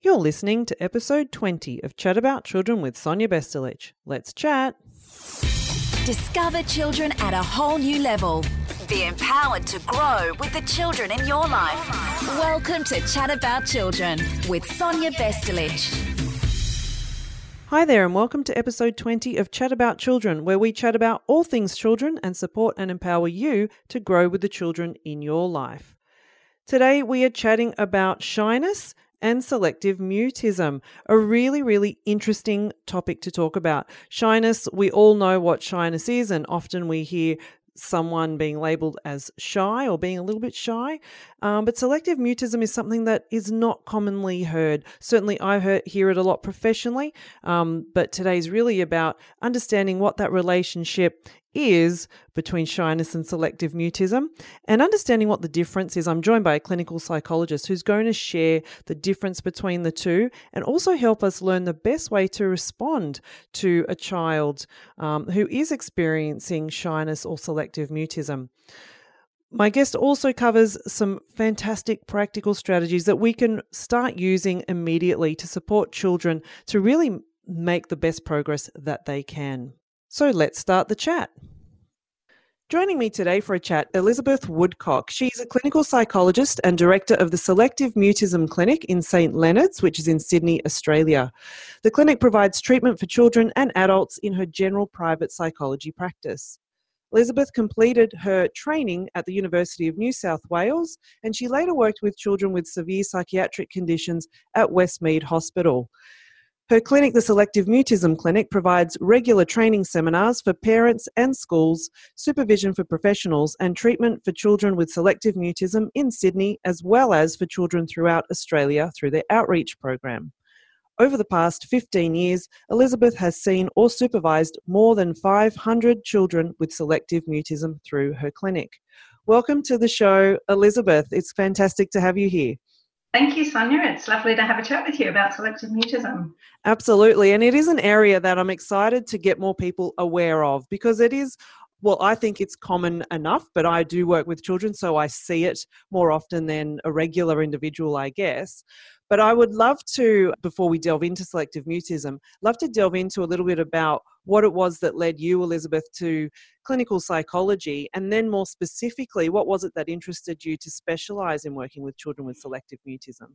You're listening to episode 20 of Chat About Children with Sonia Bestelich. Let's chat. Discover children at a whole new level. Be empowered to grow with the children in your life. Welcome to Chat About Children with Sonia Bestelich. Hi there, and welcome to episode 20 of Chat About Children, where we chat about all things children and support and empower you to grow with the children in your life. Today, we are chatting about shyness and selective mutism. A really, really interesting topic to talk about. Shyness, we all know what shyness is, and often we hear someone being labeled as shy or being a little bit shy. Um, but selective mutism is something that is not commonly heard. Certainly, I heard, hear it a lot professionally, um, but today's really about understanding what that relationship is between shyness and selective mutism and understanding what the difference is. I'm joined by a clinical psychologist who's going to share the difference between the two and also help us learn the best way to respond to a child um, who is experiencing shyness or selective mutism. My guest also covers some fantastic practical strategies that we can start using immediately to support children to really make the best progress that they can. So let's start the chat. Joining me today for a chat, Elizabeth Woodcock. She's a clinical psychologist and director of the Selective Mutism Clinic in St Leonard's, which is in Sydney, Australia. The clinic provides treatment for children and adults in her general private psychology practice. Elizabeth completed her training at the University of New South Wales and she later worked with children with severe psychiatric conditions at Westmead Hospital. Her clinic, the Selective Mutism Clinic, provides regular training seminars for parents and schools, supervision for professionals, and treatment for children with selective mutism in Sydney, as well as for children throughout Australia through their outreach program. Over the past 15 years, Elizabeth has seen or supervised more than 500 children with selective mutism through her clinic. Welcome to the show, Elizabeth. It's fantastic to have you here. Thank you, Sonia. It's lovely to have a chat with you about selective mutism. Absolutely. And it is an area that I'm excited to get more people aware of because it is well, I think it's common enough, but I do work with children, so I see it more often than a regular individual, I guess. But I would love to, before we delve into selective mutism, love to delve into a little bit about what it was that led you, Elizabeth, to clinical psychology, and then more specifically, what was it that interested you to specialise in working with children with selective mutism?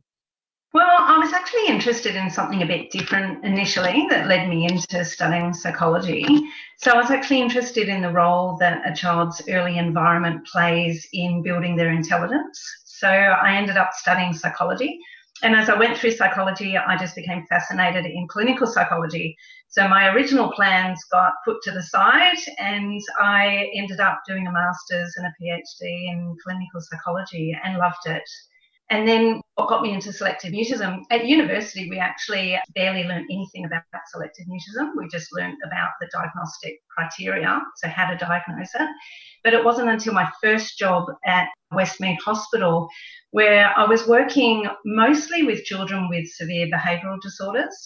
Well, I was actually interested in something a bit different initially that led me into studying psychology. So I was actually interested in the role that a child's early environment plays in building their intelligence. So I ended up studying psychology and as I went through psychology, I just became fascinated in clinical psychology. So my original plans got put to the side, and I ended up doing a master's and a PhD in clinical psychology and loved it. And then what got me into selective mutism at university, we actually barely learned anything about selective mutism. We just learned about the diagnostic criteria, so how to diagnose it. But it wasn't until my first job at Westmead Hospital where I was working mostly with children with severe behavioural disorders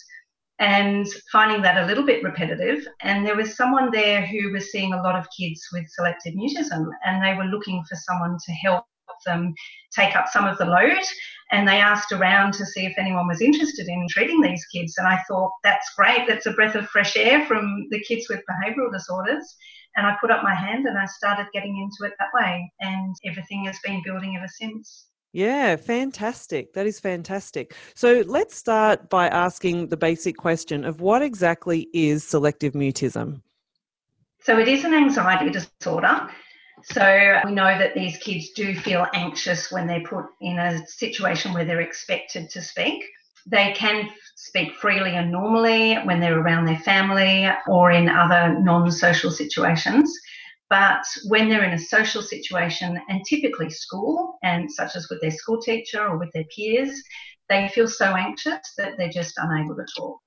and finding that a little bit repetitive. And there was someone there who was seeing a lot of kids with selective mutism, and they were looking for someone to help them take up some of the load. And they asked around to see if anyone was interested in treating these kids. And I thought, that's great. That's a breath of fresh air from the kids with behavioural disorders. And I put up my hand and I started getting into it that way. And everything has been building ever since. Yeah, fantastic. That is fantastic. So let's start by asking the basic question of what exactly is selective mutism? So it is an anxiety disorder. So we know that these kids do feel anxious when they're put in a situation where they're expected to speak. They can speak freely and normally when they're around their family or in other non social situations. But when they're in a social situation, and typically school, and such as with their school teacher or with their peers, they feel so anxious that they're just unable to talk.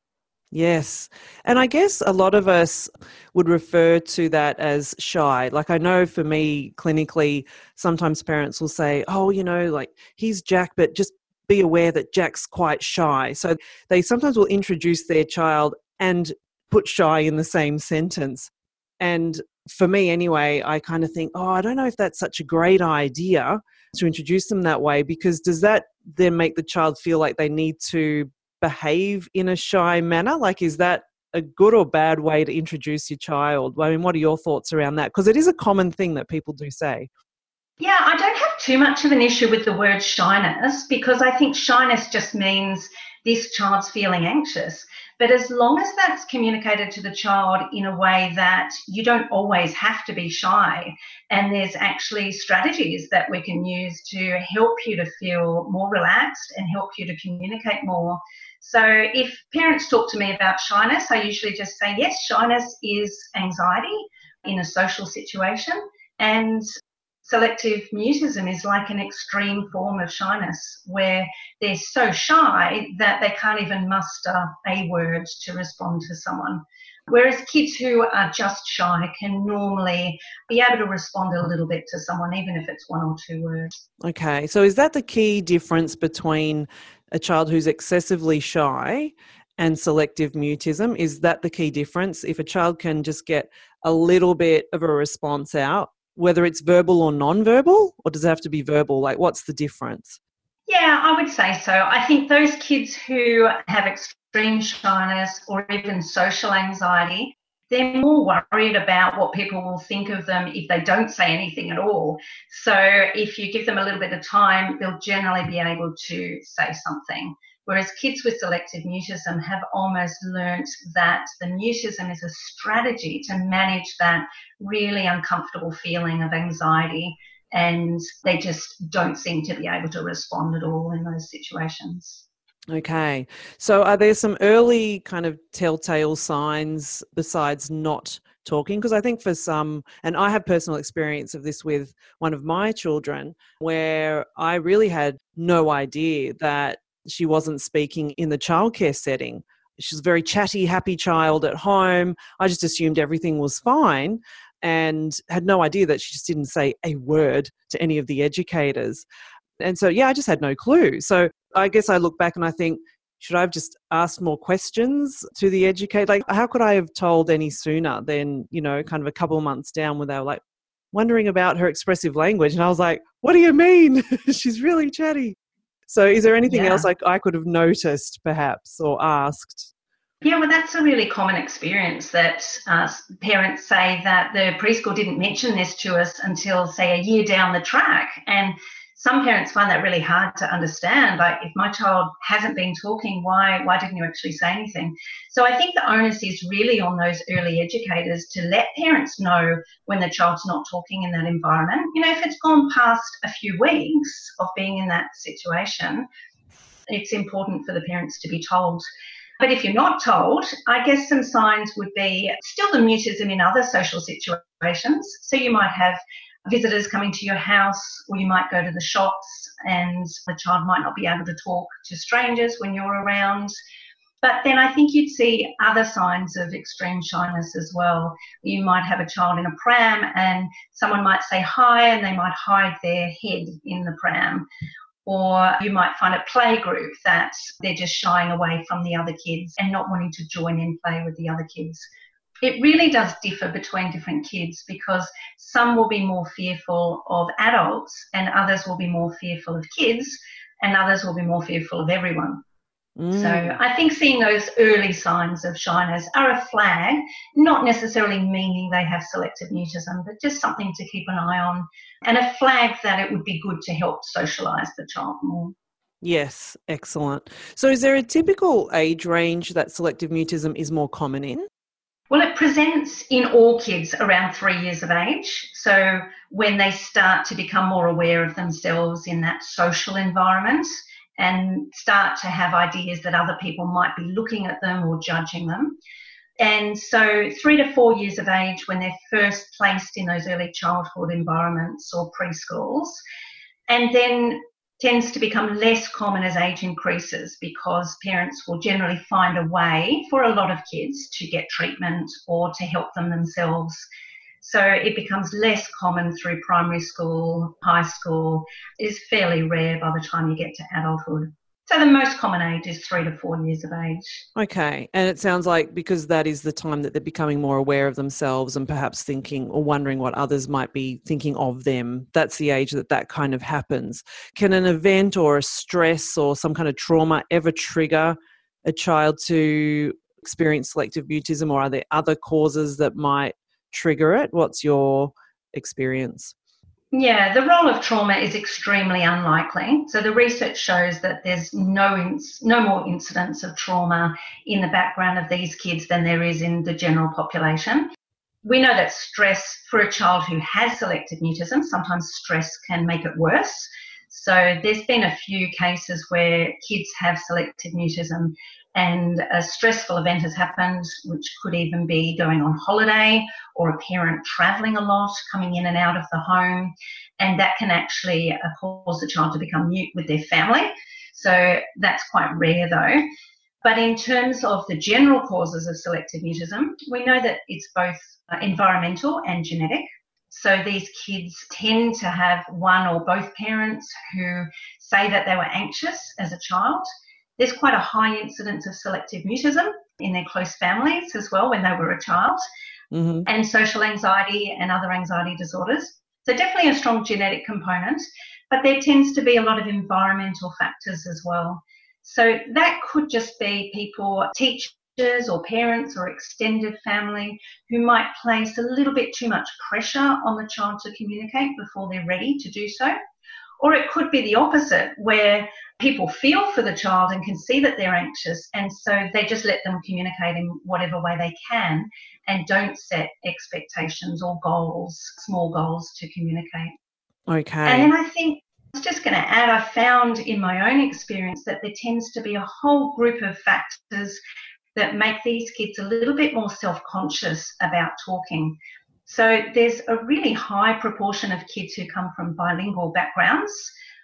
Yes. And I guess a lot of us would refer to that as shy. Like, I know for me, clinically, sometimes parents will say, oh, you know, like he's Jack, but just be aware that Jack's quite shy. So they sometimes will introduce their child and put shy in the same sentence. And for me anyway, I kind of think, oh, I don't know if that's such a great idea to introduce them that way because does that then make the child feel like they need to behave in a shy manner? Like, is that a good or bad way to introduce your child? I mean, what are your thoughts around that? Because it is a common thing that people do say. Yeah, I don't have too much of an issue with the word shyness because I think shyness just means this child's feeling anxious. But as long as that's communicated to the child in a way that you don't always have to be shy, and there's actually strategies that we can use to help you to feel more relaxed and help you to communicate more. So if parents talk to me about shyness, I usually just say, yes, shyness is anxiety in a social situation. And selective mutism is like an extreme form of shyness where they're so shy that they can't even muster a word to respond to someone. Whereas kids who are just shy can normally be able to respond a little bit to someone, even if it's one or two words. Okay, so is that the key difference between a child who's excessively shy and selective mutism? Is that the key difference? If a child can just get a little bit of a response out, whether it's verbal or non-verbal or does it have to be verbal like what's the difference yeah i would say so i think those kids who have extreme shyness or even social anxiety they're more worried about what people will think of them if they don't say anything at all. So, if you give them a little bit of time, they'll generally be able to say something. Whereas kids with selective mutism have almost learnt that the mutism is a strategy to manage that really uncomfortable feeling of anxiety, and they just don't seem to be able to respond at all in those situations. Okay. So, are there some early kind of telltale signs besides not talking? Because I think for some, and I have personal experience of this with one of my children, where I really had no idea that she wasn't speaking in the childcare setting. She's a very chatty, happy child at home. I just assumed everything was fine and had no idea that she just didn't say a word to any of the educators. And so, yeah, I just had no clue. So I guess I look back and I think, should I have just asked more questions to the educator? Like, how could I have told any sooner than, you know, kind of a couple months down when they were like wondering about her expressive language? And I was like, what do you mean? She's really chatty. So, is there anything yeah. else like I could have noticed, perhaps, or asked? Yeah, well, that's a really common experience that uh, parents say that the preschool didn't mention this to us until, say, a year down the track. And some parents find that really hard to understand. Like, if my child hasn't been talking, why why didn't you actually say anything? So I think the onus is really on those early educators to let parents know when the child's not talking in that environment. You know, if it's gone past a few weeks of being in that situation, it's important for the parents to be told. But if you're not told, I guess some signs would be still the mutism in other social situations. So you might have visitors coming to your house, or you might go to the shops and the child might not be able to talk to strangers when you're around. But then I think you'd see other signs of extreme shyness as well. You might have a child in a pram and someone might say hi and they might hide their head in the pram. Or you might find a play group that they're just shying away from the other kids and not wanting to join in play with the other kids it really does differ between different kids because some will be more fearful of adults and others will be more fearful of kids and others will be more fearful of everyone. Mm. So I think seeing those early signs of shyness are a flag, not necessarily meaning they have selective mutism, but just something to keep an eye on and a flag that it would be good to help socialise the child more. Yes, excellent. So is there a typical age range that selective mutism is more common in? Well, it presents in all kids around three years of age. So when they start to become more aware of themselves in that social environment and start to have ideas that other people might be looking at them or judging them. And so, three to four years of age, when they're first placed in those early childhood environments or preschools, and then tends to become less common as age increases because parents will generally find a way for a lot of kids to get treatment or to help them themselves. So it becomes less common through primary school, high school, is fairly rare by the time you get to adulthood. So the most common age is three to four years of age. Okay. And it sounds like because that is the time that they're becoming more aware of themselves and perhaps thinking or wondering what others might be thinking of them, that's the age that that kind of happens. Can an event or a stress or some kind of trauma ever trigger a child to experience selective mutism, or are there other causes that might trigger it? What's your experience? Yeah, the role of trauma is extremely unlikely. So the research shows that there's no ins- no more incidence of trauma in the background of these kids than there is in the general population. We know that stress for a child who has selective mutism, sometimes stress can make it worse. So there's been a few cases where kids have selective mutism and a stressful event has happened, which could even be going on holiday or a parent traveling a lot, coming in and out of the home, and that can actually uh, cause the child to become mute with their family. So that's quite rare though. But in terms of the general causes of selective mutism, we know that it's both uh, environmental and genetic. So these kids tend to have one or both parents who say that they were anxious as a child there's quite a high incidence of selective mutism in their close families as well when they were a child, mm-hmm. and social anxiety and other anxiety disorders. So, definitely a strong genetic component, but there tends to be a lot of environmental factors as well. So, that could just be people, teachers or parents or extended family who might place a little bit too much pressure on the child to communicate before they're ready to do so. Or it could be the opposite, where people feel for the child and can see that they're anxious, and so they just let them communicate in whatever way they can and don't set expectations or goals, small goals to communicate. Okay. And then I think I was just going to add, I found in my own experience that there tends to be a whole group of factors that make these kids a little bit more self conscious about talking. So there's a really high proportion of kids who come from bilingual backgrounds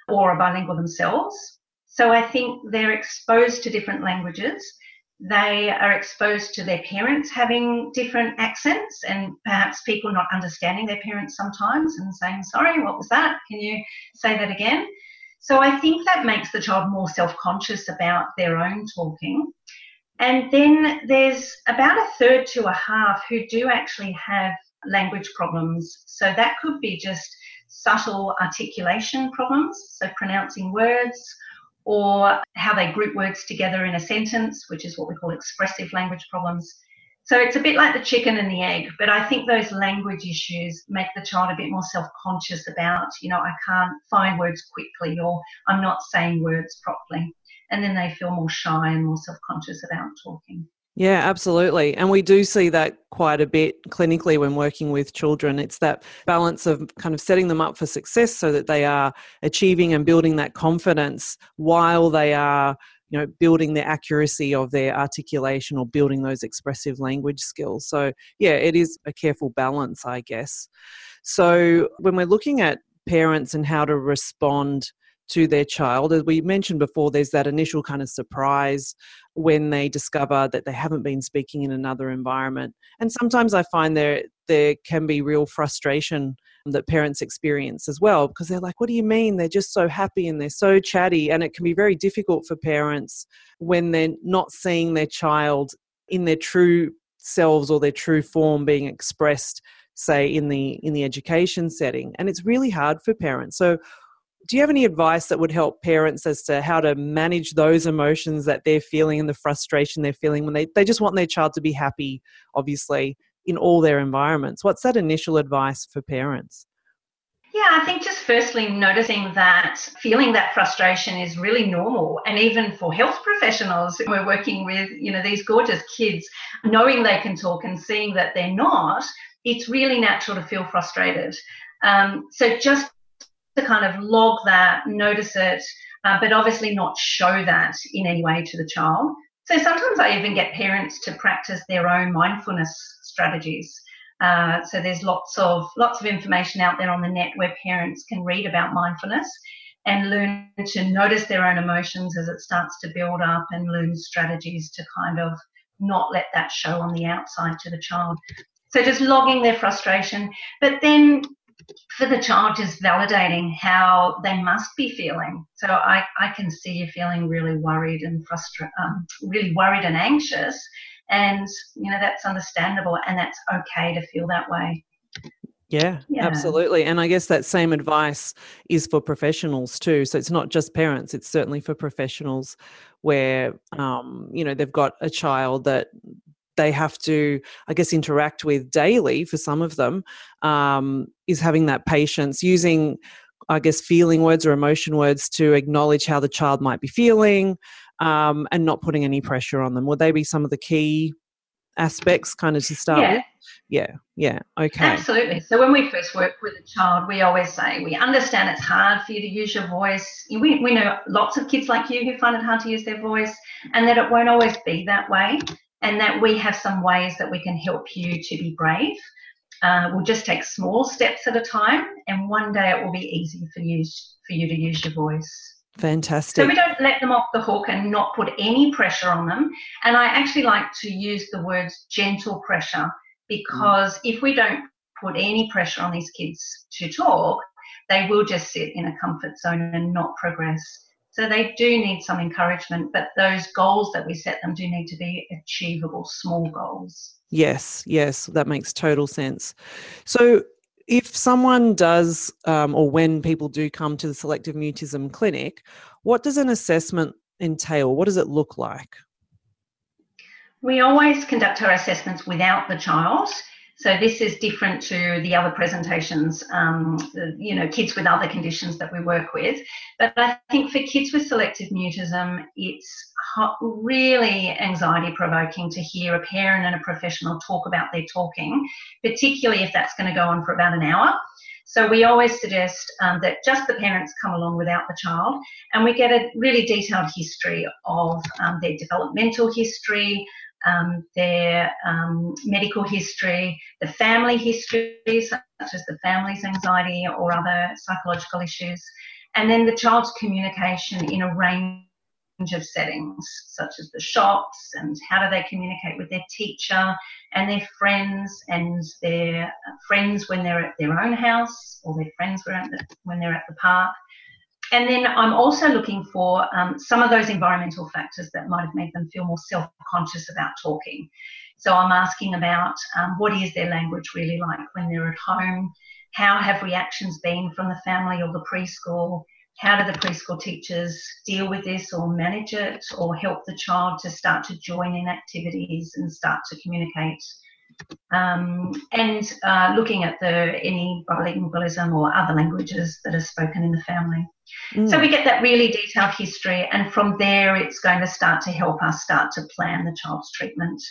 or are bilingual themselves. So I think they're exposed to different languages. They are exposed to their parents having different accents and perhaps people not understanding their parents sometimes and saying, Sorry, what was that? Can you say that again? So I think that makes the child more self conscious about their own talking. And then there's about a third to a half who do actually have language problems. So that could be just subtle articulation problems, so pronouncing words, or how they group words together in a sentence, which is what we call expressive language problems. So it's a bit like the chicken and the egg, but I think those language issues make the child a bit more self conscious about, you know, I can't find words quickly or I'm not saying words properly. And then they feel more shy and more self conscious about talking. Yeah, absolutely. And we do see that quite a bit clinically when working with children. It's that balance of kind of setting them up for success so that they are achieving and building that confidence while they are you know building the accuracy of their articulation or building those expressive language skills so yeah it is a careful balance i guess so when we're looking at parents and how to respond to their child. As we mentioned before, there's that initial kind of surprise when they discover that they haven't been speaking in another environment. And sometimes I find there there can be real frustration that parents experience as well because they're like, What do you mean? They're just so happy and they're so chatty. And it can be very difficult for parents when they're not seeing their child in their true selves or their true form being expressed say in the in the education setting and it's really hard for parents so do you have any advice that would help parents as to how to manage those emotions that they're feeling and the frustration they're feeling when they, they just want their child to be happy, obviously, in all their environments? What's that initial advice for parents? Yeah, I think just firstly noticing that feeling that frustration is really normal. And even for health professionals, we're working with, you know, these gorgeous kids, knowing they can talk and seeing that they're not, it's really natural to feel frustrated. Um, so just to kind of log that, notice it, uh, but obviously not show that in any way to the child. So sometimes I even get parents to practice their own mindfulness strategies. Uh, so there's lots of lots of information out there on the net where parents can read about mindfulness and learn to notice their own emotions as it starts to build up and learn strategies to kind of not let that show on the outside to the child. So just logging their frustration, but then for the child just validating how they must be feeling. So I, I can see you feeling really worried and frustrated, um, really worried and anxious. And, you know, that's understandable and that's okay to feel that way. Yeah, yeah, absolutely. And I guess that same advice is for professionals too. So it's not just parents, it's certainly for professionals where, um, you know, they've got a child that they have to, I guess, interact with daily for some of them, um, is having that patience, using, I guess, feeling words or emotion words to acknowledge how the child might be feeling um, and not putting any pressure on them. Would they be some of the key aspects kind of to start yeah. with? Yeah, yeah, okay. Absolutely. So when we first work with a child, we always say, we understand it's hard for you to use your voice. We, we know lots of kids like you who find it hard to use their voice and that it won't always be that way and that we have some ways that we can help you to be brave. Uh, we'll just take small steps at a time and one day it will be easy for you, for you to use your voice. Fantastic. So we don't let them off the hook and not put any pressure on them. And I actually like to use the words gentle pressure because mm. if we don't put any pressure on these kids to talk, they will just sit in a comfort zone and not progress. So they do need some encouragement, but those goals that we set them do need to be achievable, small goals. Yes, yes, that makes total sense. So if someone does, um, or when people do come to the selective mutism clinic, what does an assessment entail? What does it look like? We always conduct our assessments without the child. So this is different to the other presentations, um, you know, kids with other conditions that we work with. But I think for kids with selective mutism, it's really anxiety provoking to hear a parent and a professional talk about their talking, particularly if that's going to go on for about an hour. So we always suggest um, that just the parents come along without the child, and we get a really detailed history of um, their developmental history, um, their um, medical history, the family history, such as the family's anxiety or other psychological issues, and then the child's communication in a range of settings, such as the shops and how do they communicate with their teacher and their friends and their friends when they're at their own house or their friends when they're at the park and then I'm also looking for um, some of those environmental factors that might have made them feel more self conscious about talking. So I'm asking about um, what is their language really like when they're at home? How have reactions been from the family or the preschool? How do the preschool teachers deal with this or manage it or help the child to start to join in activities and start to communicate? Um, and uh, looking at the any bilingualism or other languages that are spoken in the family. Mm. So we get that really detailed history, and from there, it's going to start to help us start to plan the child's treatment.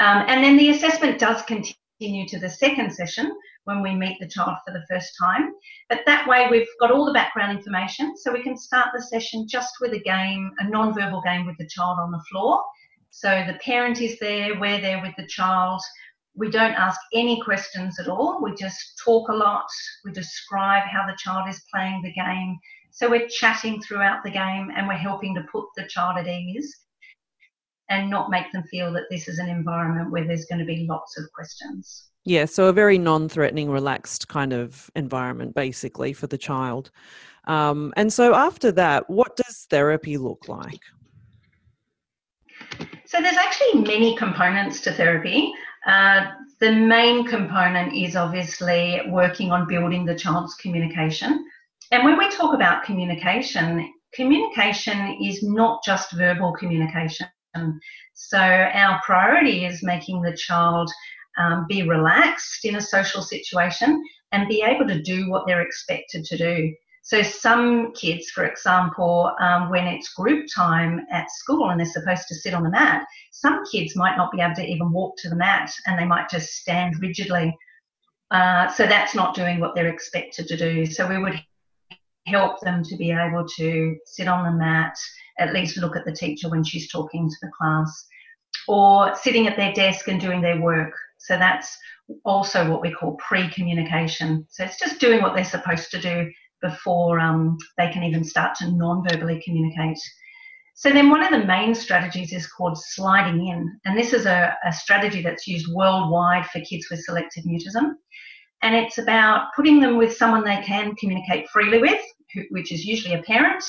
Um, and then the assessment does continue to the second session when we meet the child for the first time. But that way, we've got all the background information, so we can start the session just with a game, a non-verbal game with the child on the floor. So the parent is there, we're there with the child. We don't ask any questions at all. We just talk a lot. We describe how the child is playing the game so we're chatting throughout the game and we're helping to put the child at ease and not make them feel that this is an environment where there's going to be lots of questions. Yeah, so a very non threatening, relaxed kind of environment basically for the child. Um, and so after that, what does therapy look like? So there's actually many components to therapy. Uh, the main component is obviously working on building the child's communication. And when we talk about communication, communication is not just verbal communication. So our priority is making the child um, be relaxed in a social situation and be able to do what they're expected to do. So some kids, for example, um, when it's group time at school and they're supposed to sit on the mat, some kids might not be able to even walk to the mat and they might just stand rigidly. Uh, so that's not doing what they're expected to do. So we would help them to be able to sit on the mat, at least look at the teacher when she's talking to the class, or sitting at their desk and doing their work. So that's also what we call pre communication. So it's just doing what they're supposed to do before um, they can even start to non verbally communicate. So then one of the main strategies is called sliding in. And this is a, a strategy that's used worldwide for kids with selective mutism and it's about putting them with someone they can communicate freely with, which is usually a parent,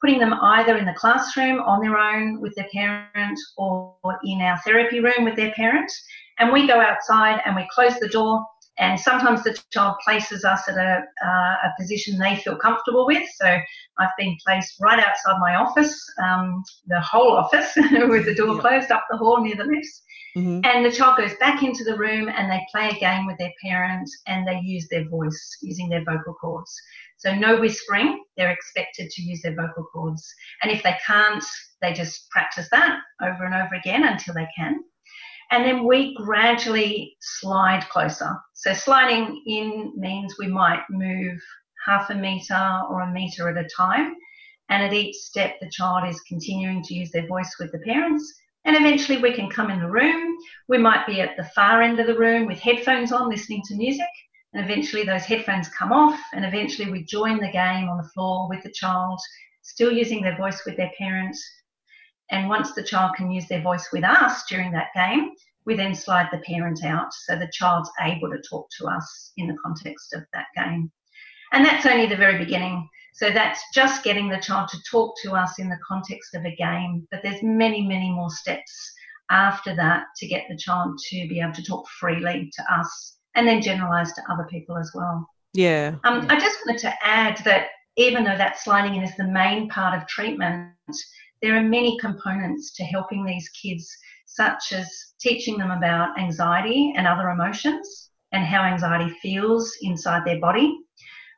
putting them either in the classroom on their own with their parent or in our therapy room with their parent. And we go outside and we close the door And sometimes the child places us at a, uh, a position they feel comfortable with. So I've been placed right outside my office, um, the whole office, with the door closed up the hall near the lifts. Mm-hmm. And the child goes back into the room and they play a game with their parents and they use their voice using their vocal cords. So no whispering, they're expected to use their vocal cords. And if they can't, they just practice that over and over again until they can. And then we gradually slide closer. So sliding in means we might move half a metre or a metre at a time. And at each step, the child is continuing to use their voice with the parents. And eventually, we can come in the room. We might be at the far end of the room with headphones on, listening to music. And eventually those headphones come off, and eventually we join the game on the floor with the child, still using their voice with their parents. And once the child can use their voice with us during that game, we then slide the parent out so the child's able to talk to us in the context of that game. And that's only the very beginning. So that's just getting the child to talk to us in the context of a game. But there's many, many more steps after that to get the child to be able to talk freely to us and then generalize to other people as well. Yeah. Um, I just wanted to add that even though that sliding in is the main part of treatment, there are many components to helping these kids, such as teaching them about anxiety and other emotions and how anxiety feels inside their body.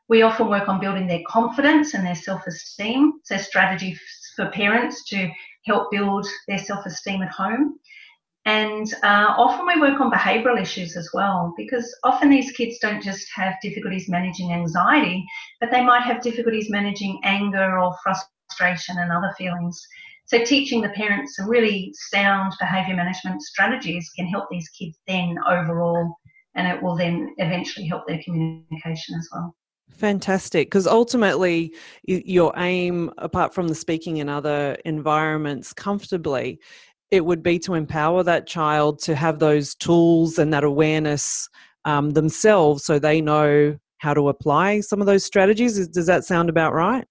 We often work on building their confidence and their self esteem, so strategies for parents to help build their self esteem at home. And uh, often we work on behavioural issues as well, because often these kids don't just have difficulties managing anxiety, but they might have difficulties managing anger or frustration and other feelings. So, teaching the parents some really sound behaviour management strategies can help these kids then overall, and it will then eventually help their communication as well. Fantastic. Because ultimately, your aim, apart from the speaking in other environments comfortably, it would be to empower that child to have those tools and that awareness um, themselves so they know how to apply some of those strategies. Does that sound about right?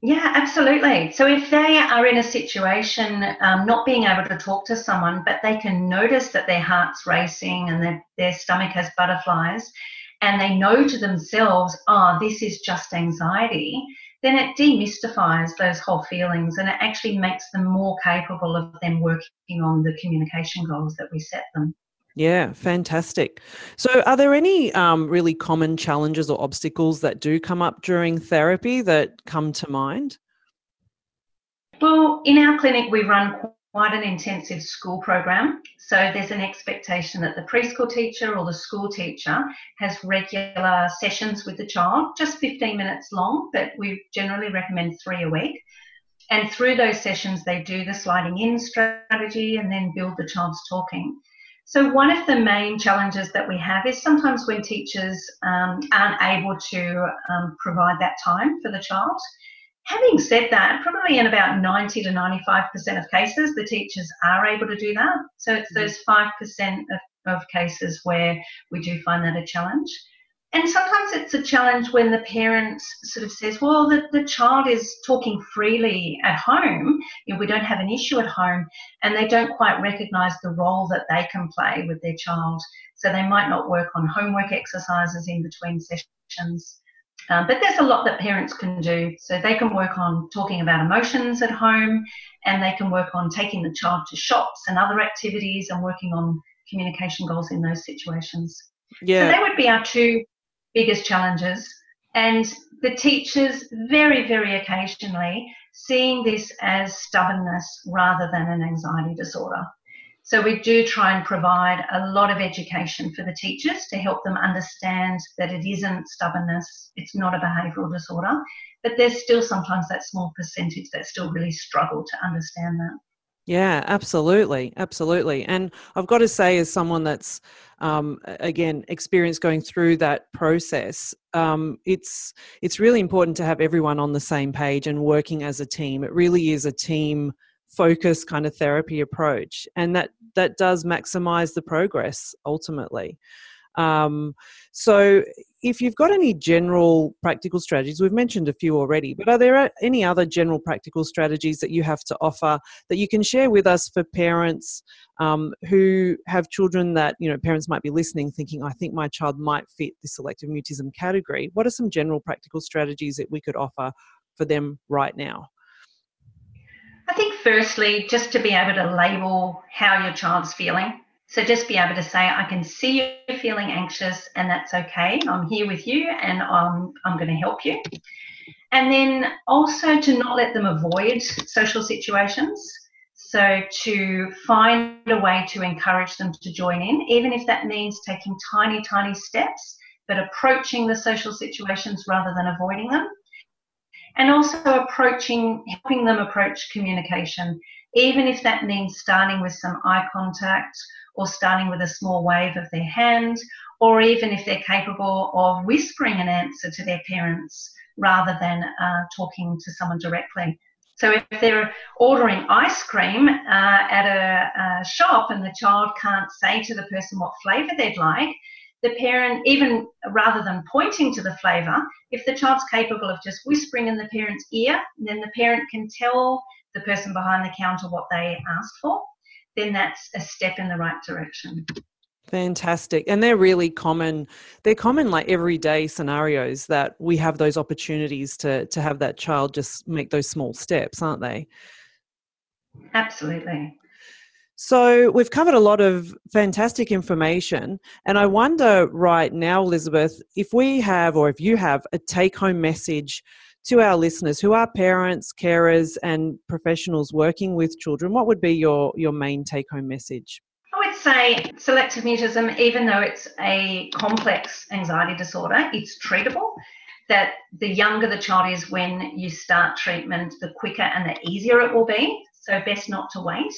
Yeah, absolutely. So if they are in a situation um, not being able to talk to someone, but they can notice that their heart's racing and their, their stomach has butterflies, and they know to themselves, oh, this is just anxiety, then it demystifies those whole feelings and it actually makes them more capable of them working on the communication goals that we set them. Yeah, fantastic. So, are there any um, really common challenges or obstacles that do come up during therapy that come to mind? Well, in our clinic, we run quite an intensive school program. So there's an expectation that the preschool teacher or the school teacher has regular sessions with the child, just 15 minutes long, but we generally recommend three a week. And through those sessions, they do the sliding in strategy and then build the child's talking. So, one of the main challenges that we have is sometimes when teachers um, aren't able to um, provide that time for the child, Having said that, probably in about 90 to 95% of cases, the teachers are able to do that. So it's mm-hmm. those 5% of, of cases where we do find that a challenge. And sometimes it's a challenge when the parent sort of says, well, the, the child is talking freely at home. You know, we don't have an issue at home. And they don't quite recognize the role that they can play with their child. So they might not work on homework exercises in between sessions. Um, but there's a lot that parents can do. So they can work on talking about emotions at home and they can work on taking the child to shops and other activities and working on communication goals in those situations. Yeah. So they would be our two biggest challenges. And the teachers, very, very occasionally, seeing this as stubbornness rather than an anxiety disorder. So we do try and provide a lot of education for the teachers to help them understand that it isn't stubbornness, it's not a behavioural disorder, but there's still sometimes that small percentage that still really struggle to understand that. Yeah, absolutely, absolutely. And I've got to say, as someone that's um, again experienced going through that process, um, it's it's really important to have everyone on the same page and working as a team. It really is a team focus kind of therapy approach and that that does maximize the progress ultimately um, so if you've got any general practical strategies, we've mentioned a few already, but are there any other general practical strategies that you have to offer that you can share with us for parents um, who have children that, you know, parents might be listening thinking, I think my child might fit the selective mutism category? What are some general practical strategies that we could offer for them right now? I think, firstly, just to be able to label how your child's feeling. So, just be able to say, I can see you're feeling anxious, and that's okay. I'm here with you, and I'm, I'm going to help you. And then also to not let them avoid social situations. So, to find a way to encourage them to join in, even if that means taking tiny, tiny steps, but approaching the social situations rather than avoiding them and also approaching, helping them approach communication, even if that means starting with some eye contact or starting with a small wave of their hand, or even if they're capable of whispering an answer to their parents rather than uh, talking to someone directly. So if they're ordering ice cream uh, at a, a, shop and the child can't say to the person what flavour they'd like, the parent, even rather than pointing to the flavour, if the child's capable of just whispering in the parent's ear, then the parent can tell the person behind the counter what they asked for, then that's a step in the right direction. Fantastic. And they're really common. They're common like everyday scenarios that we have those opportunities to to have that child just make those small steps, aren't they? Absolutely. So, we've covered a lot of fantastic information. And I wonder right now, Elizabeth, if we have or if you have a take home message to our listeners who are parents, carers, and professionals working with children, what would be your, your main take home message? I would say selective mutism, even though it's a complex anxiety disorder, it's treatable. That the younger the child is when you start treatment, the quicker and the easier it will be. So, best not to wait.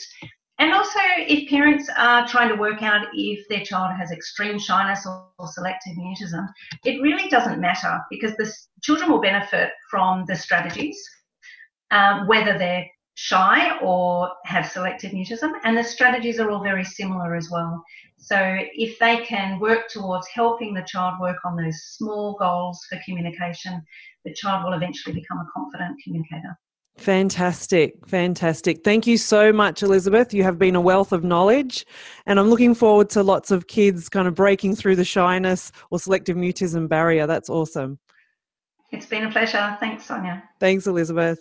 And also, if parents are trying to work out if their child has extreme shyness or, or selective mutism, it really doesn't matter because the children will benefit from the strategies, um, whether they're shy or have selective mutism, and the strategies are all very similar as well. So, if they can work towards helping the child work on those small goals for communication, the child will eventually become a confident communicator. Fantastic, fantastic. Thank you so much, Elizabeth. You have been a wealth of knowledge, and I'm looking forward to lots of kids kind of breaking through the shyness or selective mutism barrier. That's awesome. It's been a pleasure. Thanks, Sonia. Thanks, Elizabeth.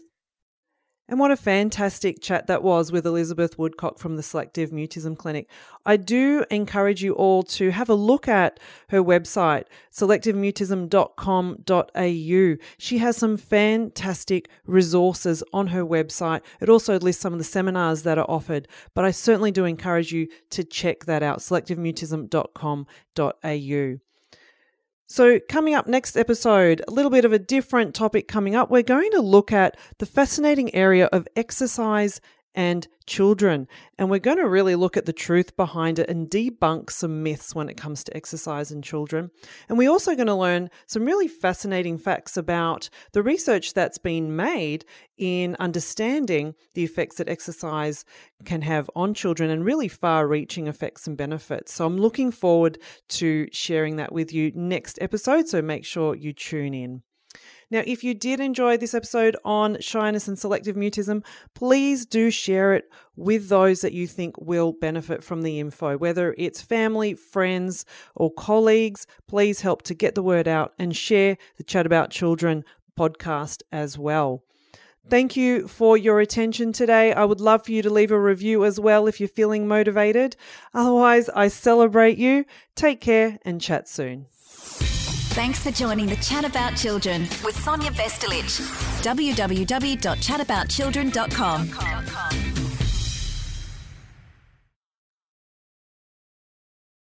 And what a fantastic chat that was with Elizabeth Woodcock from the Selective Mutism Clinic. I do encourage you all to have a look at her website, selectivemutism.com.au. She has some fantastic resources on her website. It also lists some of the seminars that are offered, but I certainly do encourage you to check that out, selectivemutism.com.au. So, coming up next episode, a little bit of a different topic coming up. We're going to look at the fascinating area of exercise and children. And we're going to really look at the truth behind it and debunk some myths when it comes to exercise in children. And we're also going to learn some really fascinating facts about the research that's been made in understanding the effects that exercise can have on children and really far reaching effects and benefits. So I'm looking forward to sharing that with you next episode. So make sure you tune in. Now, if you did enjoy this episode on shyness and selective mutism, please do share it with those that you think will benefit from the info, whether it's family, friends, or colleagues. Please help to get the word out and share the Chat About Children podcast as well. Thank you for your attention today. I would love for you to leave a review as well if you're feeling motivated. Otherwise, I celebrate you. Take care and chat soon. Thanks for joining the Chat About Children with Sonia Vestelich. www.chataboutchildren.com.